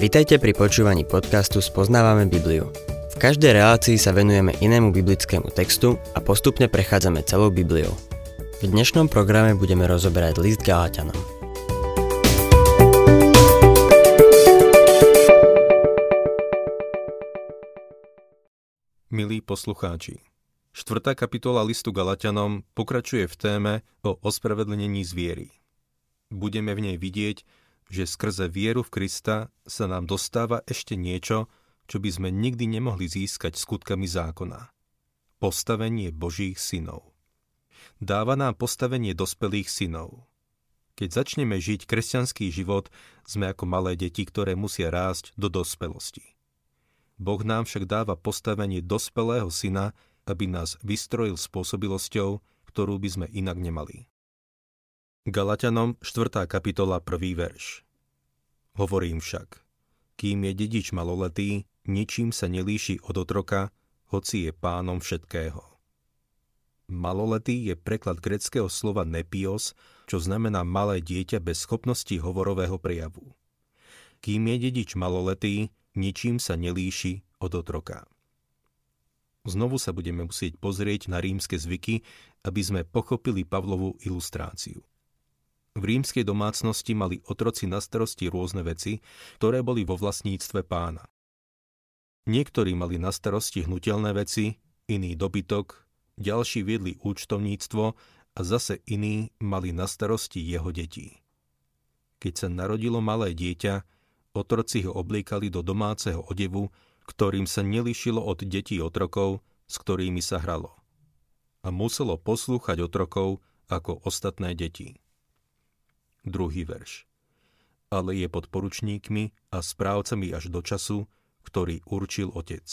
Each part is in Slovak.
Vitajte pri počúvaní podcastu Spoznávame Bibliu. V každej relácii sa venujeme inému biblickému textu a postupne prechádzame celou Bibliou. V dnešnom programe budeme rozoberať list Galatianom. Milí poslucháči, štvrtá kapitola listu Galatianom pokračuje v téme o ospravedlnení zviery. Budeme v nej vidieť, že skrze vieru v Krista sa nám dostáva ešte niečo, čo by sme nikdy nemohli získať skutkami zákona. Postavenie Božích synov. Dáva nám postavenie dospelých synov. Keď začneme žiť kresťanský život, sme ako malé deti, ktoré musia rásť do dospelosti. Boh nám však dáva postavenie dospelého syna, aby nás vystrojil spôsobilosťou, ktorú by sme inak nemali. Galatianom 4. kapitola 1. verš. Hovorím však, kým je dedič maloletý, ničím sa nelíši od otroka, hoci je pánom všetkého. Maloletý je preklad greckého slova nepios, čo znamená malé dieťa bez schopnosti hovorového prejavu. Kým je dedič maloletý, ničím sa nelíši od otroka. Znovu sa budeme musieť pozrieť na rímske zvyky, aby sme pochopili Pavlovú ilustráciu. V rímskej domácnosti mali otroci na starosti rôzne veci, ktoré boli vo vlastníctve pána. Niektorí mali na starosti hnutelné veci, iný dobytok, ďalší viedli účtovníctvo a zase iní mali na starosti jeho detí. Keď sa narodilo malé dieťa, otroci ho obliekali do domáceho odevu, ktorým sa nelišilo od detí otrokov, s ktorými sa hralo. A muselo poslúchať otrokov ako ostatné deti. Druhý verš. Ale je pod poručníkmi a správcami až do času, ktorý určil otec.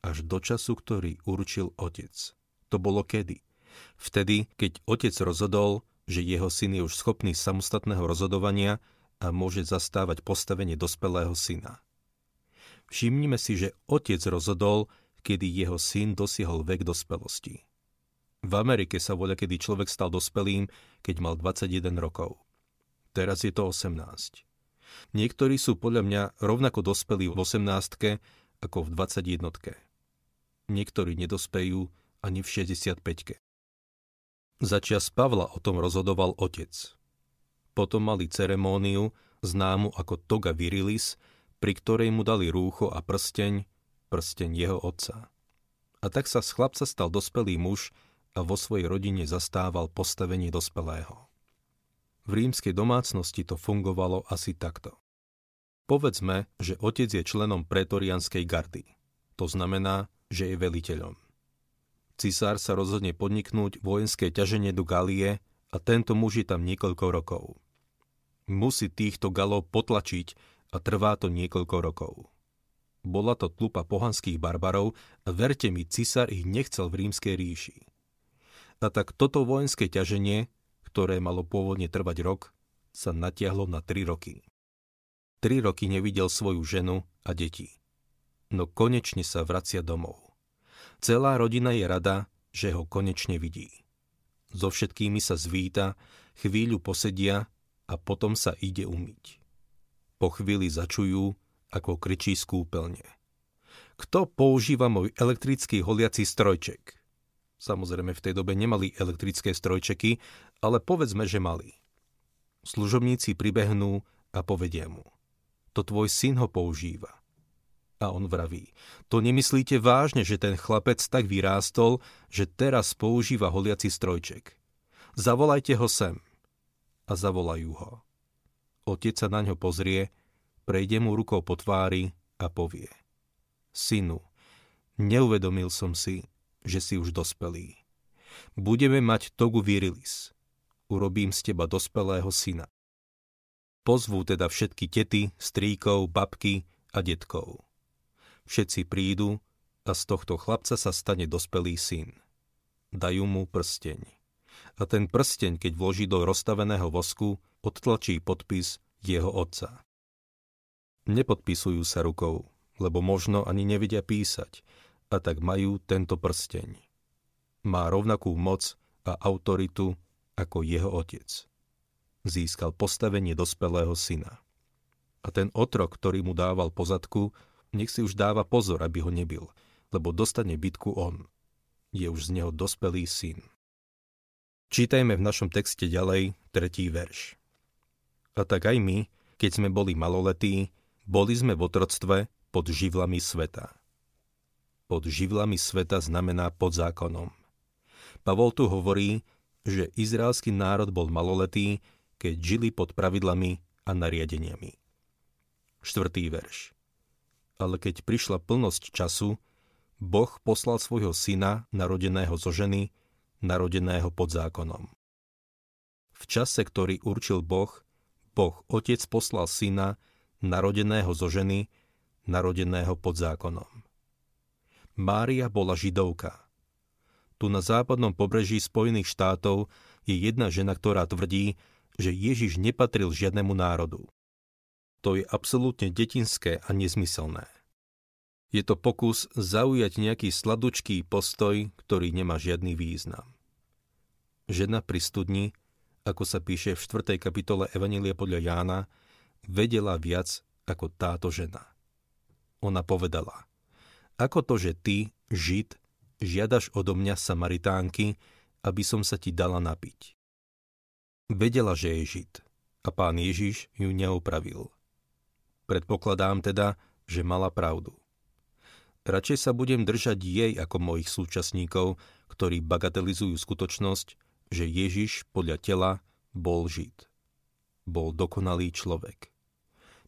Až do času, ktorý určil otec. To bolo kedy? Vtedy, keď otec rozhodol, že jeho syn je už schopný samostatného rozhodovania a môže zastávať postavenie dospelého syna. Všimnime si, že otec rozhodol, kedy jeho syn dosiahol vek dospelosti. V Amerike sa voľa, kedy človek stal dospelým, keď mal 21 rokov. Teraz je to 18. Niektorí sú podľa mňa rovnako dospelí v 18 ako v 21 Niektorí nedospejú ani v 65 Začias Pavla o tom rozhodoval otec. Potom mali ceremóniu, známu ako toga virilis, pri ktorej mu dali rúcho a prsteň, prsteň jeho otca. A tak sa z chlapca stal dospelý muž, a vo svojej rodine zastával postavenie dospelého. V rímskej domácnosti to fungovalo asi takto. Povedzme, že otec je členom pretorianskej gardy. To znamená, že je veliteľom. Cisár sa rozhodne podniknúť vojenské ťaženie do Galie a tento muž je tam niekoľko rokov. Musí týchto galov potlačiť a trvá to niekoľko rokov. Bola to tlupa pohanských barbarov a verte mi, cisár ich nechcel v rímskej ríši. A tak toto vojenské ťaženie, ktoré malo pôvodne trvať rok, sa natiahlo na 3 roky. 3 roky nevidel svoju ženu a deti. No konečne sa vracia domov. Celá rodina je rada, že ho konečne vidí. So všetkými sa zvíta, chvíľu posedia a potom sa ide umyť. Po chvíli začujú, ako kričí z. Kto používa môj elektrický holiaci strojček? Samozrejme v tej dobe nemali elektrické strojčeky, ale povedzme, že mali. Služobníci pribehnú a povedia mu. To tvoj syn ho používa. A on vraví, to nemyslíte vážne, že ten chlapec tak vyrástol, že teraz používa holiaci strojček. Zavolajte ho sem. A zavolajú ho. Otec sa na ňo pozrie, prejde mu rukou po tvári a povie. Synu, neuvedomil som si, že si už dospelý. Budeme mať togu virilis. Urobím z teba dospelého syna. Pozvú teda všetky tety, stríkov, babky a detkov. Všetci prídu a z tohto chlapca sa stane dospelý syn. Dajú mu prsteň. A ten prsteň, keď vloží do rozstaveného vosku, odtlačí podpis jeho otca. Nepodpisujú sa rukou, lebo možno ani nevedia písať, a tak majú tento prsteň. Má rovnakú moc a autoritu ako jeho otec. Získal postavenie dospelého syna. A ten otrok, ktorý mu dával pozadku, nech si už dáva pozor, aby ho nebil, lebo dostane bitku on. Je už z neho dospelý syn. Čítajme v našom texte ďalej tretí verš. A tak aj my, keď sme boli maloletí, boli sme v otroctve pod živlami sveta. Pod živlami sveta znamená pod zákonom. Pavol tu hovorí, že izraelský národ bol maloletý, keď žili pod pravidlami a nariadeniami. Štvrtý verš. Ale keď prišla plnosť času, Boh poslal svojho syna, narodeného zo ženy, narodeného pod zákonom. V čase, ktorý určil Boh, Boh Otec poslal syna, narodeného zo ženy, narodeného pod zákonom. Mária bola židovka. Tu na západnom pobreží Spojených štátov je jedna žena, ktorá tvrdí, že Ježiš nepatril žiadnemu národu. To je absolútne detinské a nezmyselné. Je to pokus zaujať nejaký sladučký postoj, ktorý nemá žiadny význam. Žena pri studni, ako sa píše v 4. kapitole Evanília podľa Jána, vedela viac ako táto žena. Ona povedala, ako to, že ty, Žid, žiadaš odo mňa Samaritánky, aby som sa ti dala napiť. Vedela, že je Žid a pán Ježiš ju neopravil. Predpokladám teda, že mala pravdu. Radšej sa budem držať jej ako mojich súčasníkov, ktorí bagatelizujú skutočnosť, že Ježiš podľa tela bol Žid. Bol dokonalý človek.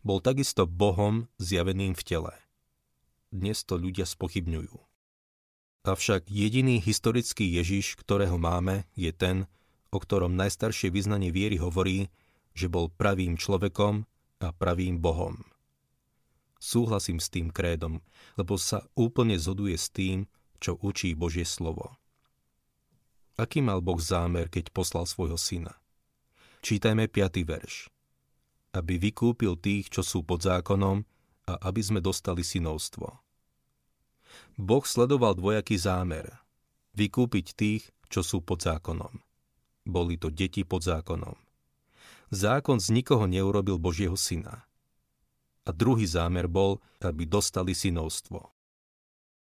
Bol takisto Bohom zjaveným v tele. Dnes to ľudia spochybňujú. Avšak jediný historický Ježiš, ktorého máme, je ten, o ktorom najstaršie vyznanie viery hovorí, že bol pravým človekom a pravým Bohom. Súhlasím s tým krédom, lebo sa úplne zhoduje s tým, čo učí Božie slovo. Aký mal Boh zámer, keď poslal svojho syna? Čítajme 5. verš. Aby vykúpil tých, čo sú pod zákonom a aby sme dostali synovstvo. Boh sledoval dvojaký zámer. Vykúpiť tých, čo sú pod zákonom. Boli to deti pod zákonom. Zákon z nikoho neurobil Božieho syna a druhý zámer bol, aby dostali synovstvo.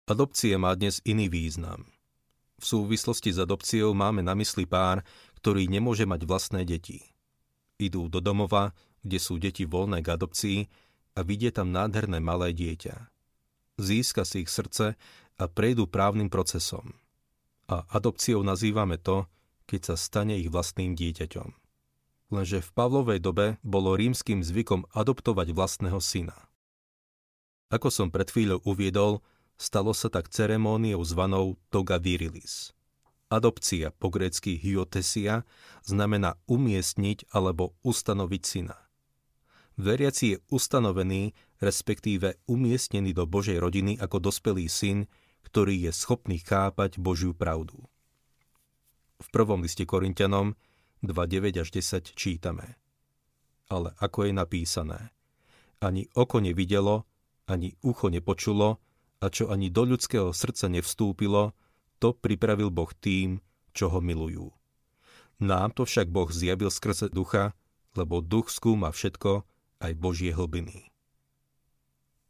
Adopcia má dnes iný význam. V súvislosti s adopciou máme na mysli pár, ktorý nemôže mať vlastné deti. Idú do domova, kde sú deti voľné k adopcii a vidie tam nádherné malé dieťa. Získa si ich srdce a prejdú právnym procesom. A adopciou nazývame to, keď sa stane ich vlastným dieťaťom lenže v Pavlovej dobe bolo rímským zvykom adoptovať vlastného syna. Ako som pred chvíľou uviedol, stalo sa tak ceremóniou zvanou toga virilis. Adopcia po grécky hyotesia znamená umiestniť alebo ustanoviť syna. Veriaci je ustanovený, respektíve umiestnený do Božej rodiny ako dospelý syn, ktorý je schopný chápať Božiu pravdu. V prvom liste Korintianom 2.9 až 10 čítame. Ale ako je napísané, ani oko nevidelo, ani ucho nepočulo, a čo ani do ľudského srdca nevstúpilo, to pripravil Boh tým, čo ho milujú. Nám to však Boh zjavil skrze ducha, lebo duch skúma všetko, aj Božie hlbiny.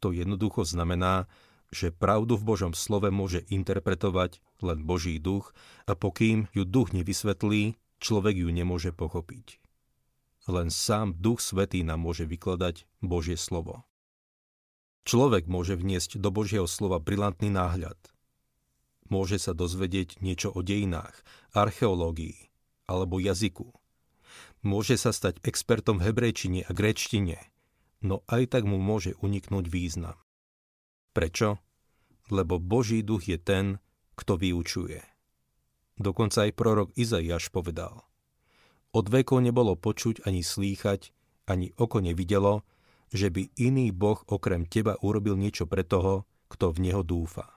To jednoducho znamená, že pravdu v Božom slove môže interpretovať len Boží duch a pokým ju duch nevysvetlí, človek ju nemôže pochopiť. Len sám Duch Svetý nám môže vykladať Božie slovo. Človek môže vniesť do Božieho slova brilantný náhľad. Môže sa dozvedieť niečo o dejinách, archeológii alebo jazyku. Môže sa stať expertom v hebrejčine a gréčtine, no aj tak mu môže uniknúť význam. Prečo? Lebo Boží duch je ten, kto vyučuje. Dokonca aj prorok Izaiáš povedal. Od vekov nebolo počuť ani slýchať, ani oko nevidelo, že by iný Boh okrem teba urobil niečo pre toho, kto v Neho dúfa.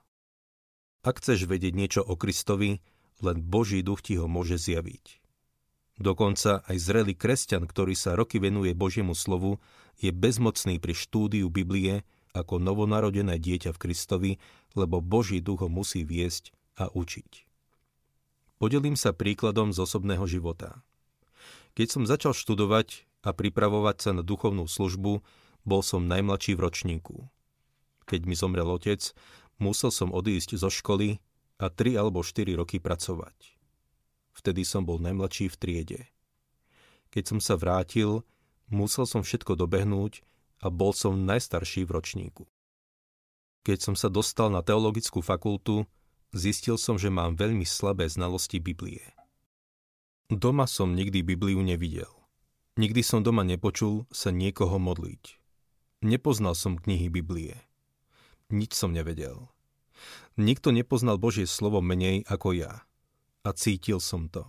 Ak chceš vedieť niečo o Kristovi, len Boží duch ti ho môže zjaviť. Dokonca aj zrelý kresťan, ktorý sa roky venuje Božiemu slovu, je bezmocný pri štúdiu Biblie ako novonarodené dieťa v Kristovi, lebo Boží duch ho musí viesť a učiť. Podelím sa príkladom z osobného života. Keď som začal študovať a pripravovať sa na duchovnú službu, bol som najmladší v ročníku. Keď mi zomrel otec, musel som odísť zo školy a 3 alebo 4 roky pracovať. Vtedy som bol najmladší v triede. Keď som sa vrátil, musel som všetko dobehnúť a bol som najstarší v ročníku. Keď som sa dostal na teologickú fakultu, zistil som, že mám veľmi slabé znalosti Biblie. Doma som nikdy Bibliu nevidel. Nikdy som doma nepočul sa niekoho modliť. Nepoznal som knihy Biblie. Nič som nevedel. Nikto nepoznal Božie slovo menej ako ja. A cítil som to.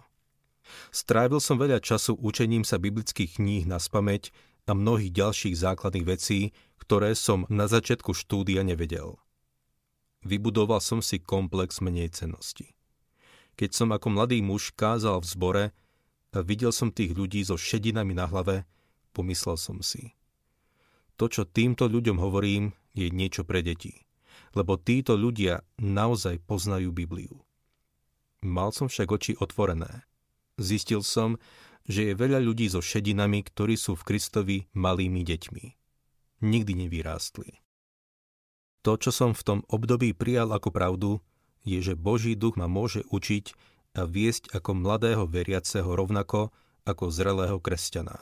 Strávil som veľa času učením sa biblických kníh na spameť a mnohých ďalších základných vecí, ktoré som na začiatku štúdia nevedel. Vybudoval som si komplex menej cenosti. Keď som ako mladý muž kázal v zbore a videl som tých ľudí so šedinami na hlave, pomyslel som si. To, čo týmto ľuďom hovorím, je niečo pre deti lebo títo ľudia naozaj poznajú Bibliu. Mal som však oči otvorené. Zistil som, že je veľa ľudí so šedinami, ktorí sú v Kristovi malými deťmi. Nikdy nevyrástli. To, čo som v tom období prijal ako pravdu, je, že Boží duch ma môže učiť a viesť ako mladého veriaceho rovnako ako zrelého kresťana.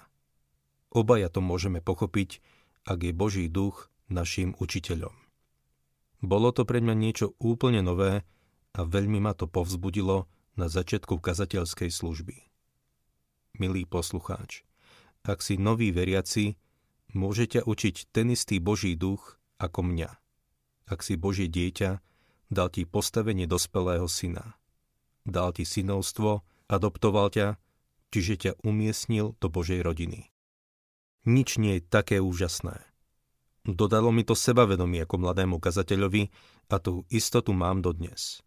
Obaja to môžeme pochopiť, ak je Boží duch našim učiteľom. Bolo to pre mňa niečo úplne nové a veľmi ma to povzbudilo na začiatku kazateľskej služby. Milý poslucháč, ak si nový veriaci, môže ťa učiť ten istý Boží duch ako mňa. Ak si Božie dieťa, dal ti postavenie dospelého syna. Dal ti synovstvo, adoptoval ťa, čiže ťa umiestnil do Božej rodiny. Nič nie je také úžasné. Dodalo mi to sebavedomie ako mladému kazateľovi a tú istotu mám dodnes.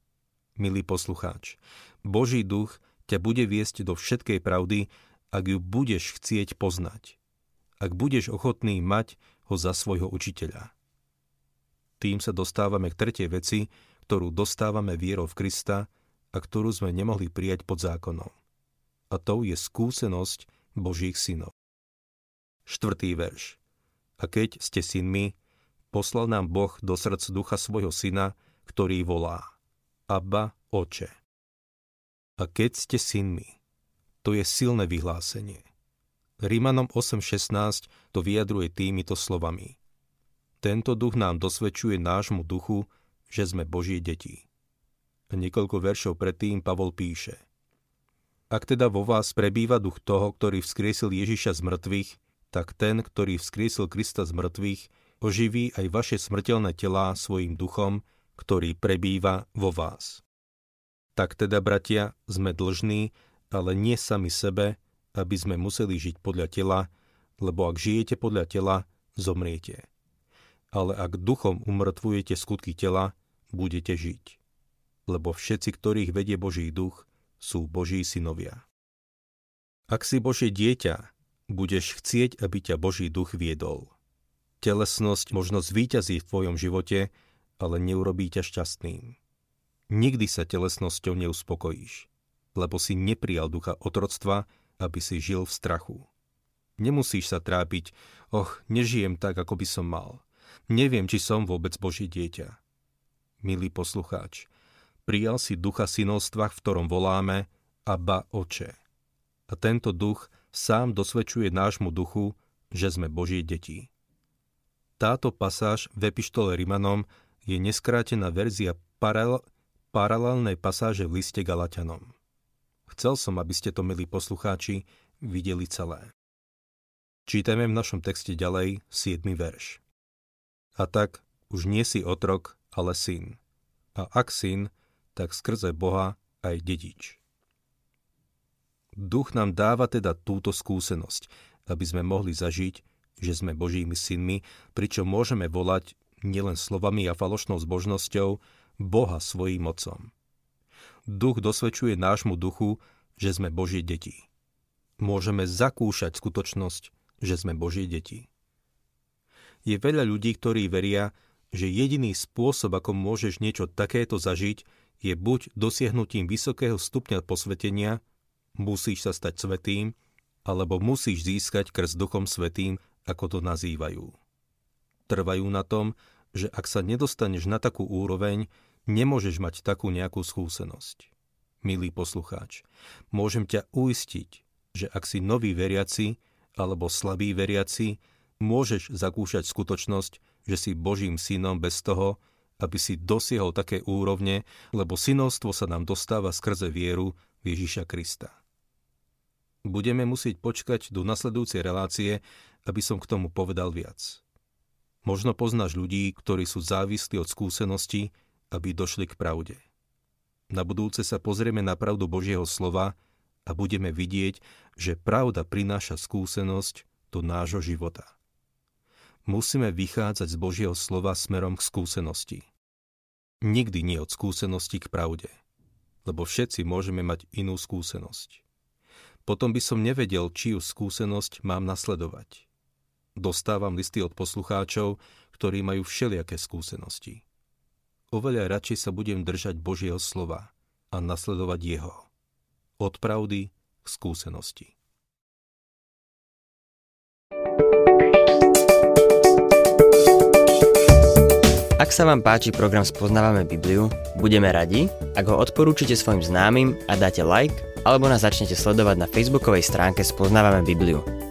Milý poslucháč, Boží duch ťa bude viesť do všetkej pravdy, ak ju budeš chcieť poznať. Ak budeš ochotný mať ho za svojho učiteľa. Tým sa dostávame k tretej veci, ktorú dostávame vierou v Krista a ktorú sme nemohli prijať pod zákonom. A to je skúsenosť Božích synov. Štvrtý verš. A keď ste synmi, poslal nám Boh do srdc ducha svojho syna, ktorý volá Abba, oče. A keď ste synmi, to je silné vyhlásenie. Rímanom 8.16 to vyjadruje týmito slovami. Tento duch nám dosvedčuje nášmu duchu, že sme Božie deti. Niekoľko veršov predtým Pavol píše. Ak teda vo vás prebýva duch toho, ktorý vzkriesil Ježiša z mŕtvych, tak ten, ktorý vzkriesil Krista z mŕtvych, oživí aj vaše smrteľné telá svojim duchom, ktorý prebýva vo vás. Tak teda, bratia, sme dlžní, ale nie sami sebe, aby sme museli žiť podľa tela, lebo ak žijete podľa tela, zomriete. Ale ak duchom umrtvujete skutky tela, budete žiť. Lebo všetci, ktorých vedie Boží duch, sú Boží synovia. Ak si Božie dieťa, budeš chcieť, aby ťa Boží duch viedol. Telesnosť možno zvíťazí v tvojom živote, ale neurobí ťa šťastným. Nikdy sa telesnosťou neuspokojíš, lebo si neprijal ducha otroctva, aby si žil v strachu. Nemusíš sa trápiť, och, nežijem tak, ako by som mal. Neviem, či som vôbec Boží dieťa. Milý poslucháč, prijal si ducha synovstva, v ktorom voláme Abba Oče. A tento duch sám dosvedčuje nášmu duchu, že sme Božie deti. Táto pasáž v epištole Rimanom je neskrátená verzia paralel, paralelnej pasáže v liste Galatianom. Chcel som, aby ste to, milí poslucháči, videli celé. Čítame v našom texte ďalej 7. verš. A tak už nie si otrok, ale syn. A ak syn, tak skrze Boha aj dedič. Duch nám dáva teda túto skúsenosť, aby sme mohli zažiť, že sme Božími synmi, pričom môžeme volať nielen slovami a falošnou zbožnosťou Boha svojím mocom. Duch dosvedčuje nášmu duchu, že sme Božie deti. Môžeme zakúšať skutočnosť, že sme Božie deti. Je veľa ľudí, ktorí veria, že jediný spôsob, ako môžeš niečo takéto zažiť, je buď dosiahnutím vysokého stupňa posvetenia, musíš sa stať svetým, alebo musíš získať krst duchom svetým, ako to nazývajú. Trvajú na tom, že ak sa nedostaneš na takú úroveň, nemôžeš mať takú nejakú skúsenosť. Milý poslucháč, môžem ťa uistiť, že ak si nový veriaci alebo slabý veriaci, môžeš zakúšať skutočnosť, že si Božím synom bez toho, aby si dosiahol také úrovne, lebo synovstvo sa nám dostáva skrze vieru Ježiša Krista. Budeme musieť počkať do nasledujúcej relácie, aby som k tomu povedal viac. Možno poznáš ľudí, ktorí sú závislí od skúsenosti, aby došli k pravde. Na budúce sa pozrieme na pravdu Božieho slova a budeme vidieť, že pravda prináša skúsenosť do nášho života. Musíme vychádzať z Božieho slova smerom k skúsenosti. Nikdy nie od skúsenosti k pravde, lebo všetci môžeme mať inú skúsenosť potom by som nevedel, čiu skúsenosť mám nasledovať. Dostávam listy od poslucháčov, ktorí majú všelijaké skúsenosti. Oveľa radšej sa budem držať Božieho slova a nasledovať Jeho. Od pravdy k skúsenosti. Ak sa vám páči program Spoznávame Bibliu, budeme radi, ak ho odporúčite svojim známym a dáte like alebo nás začnete sledovať na facebookovej stránke Spoznávame Bibliu.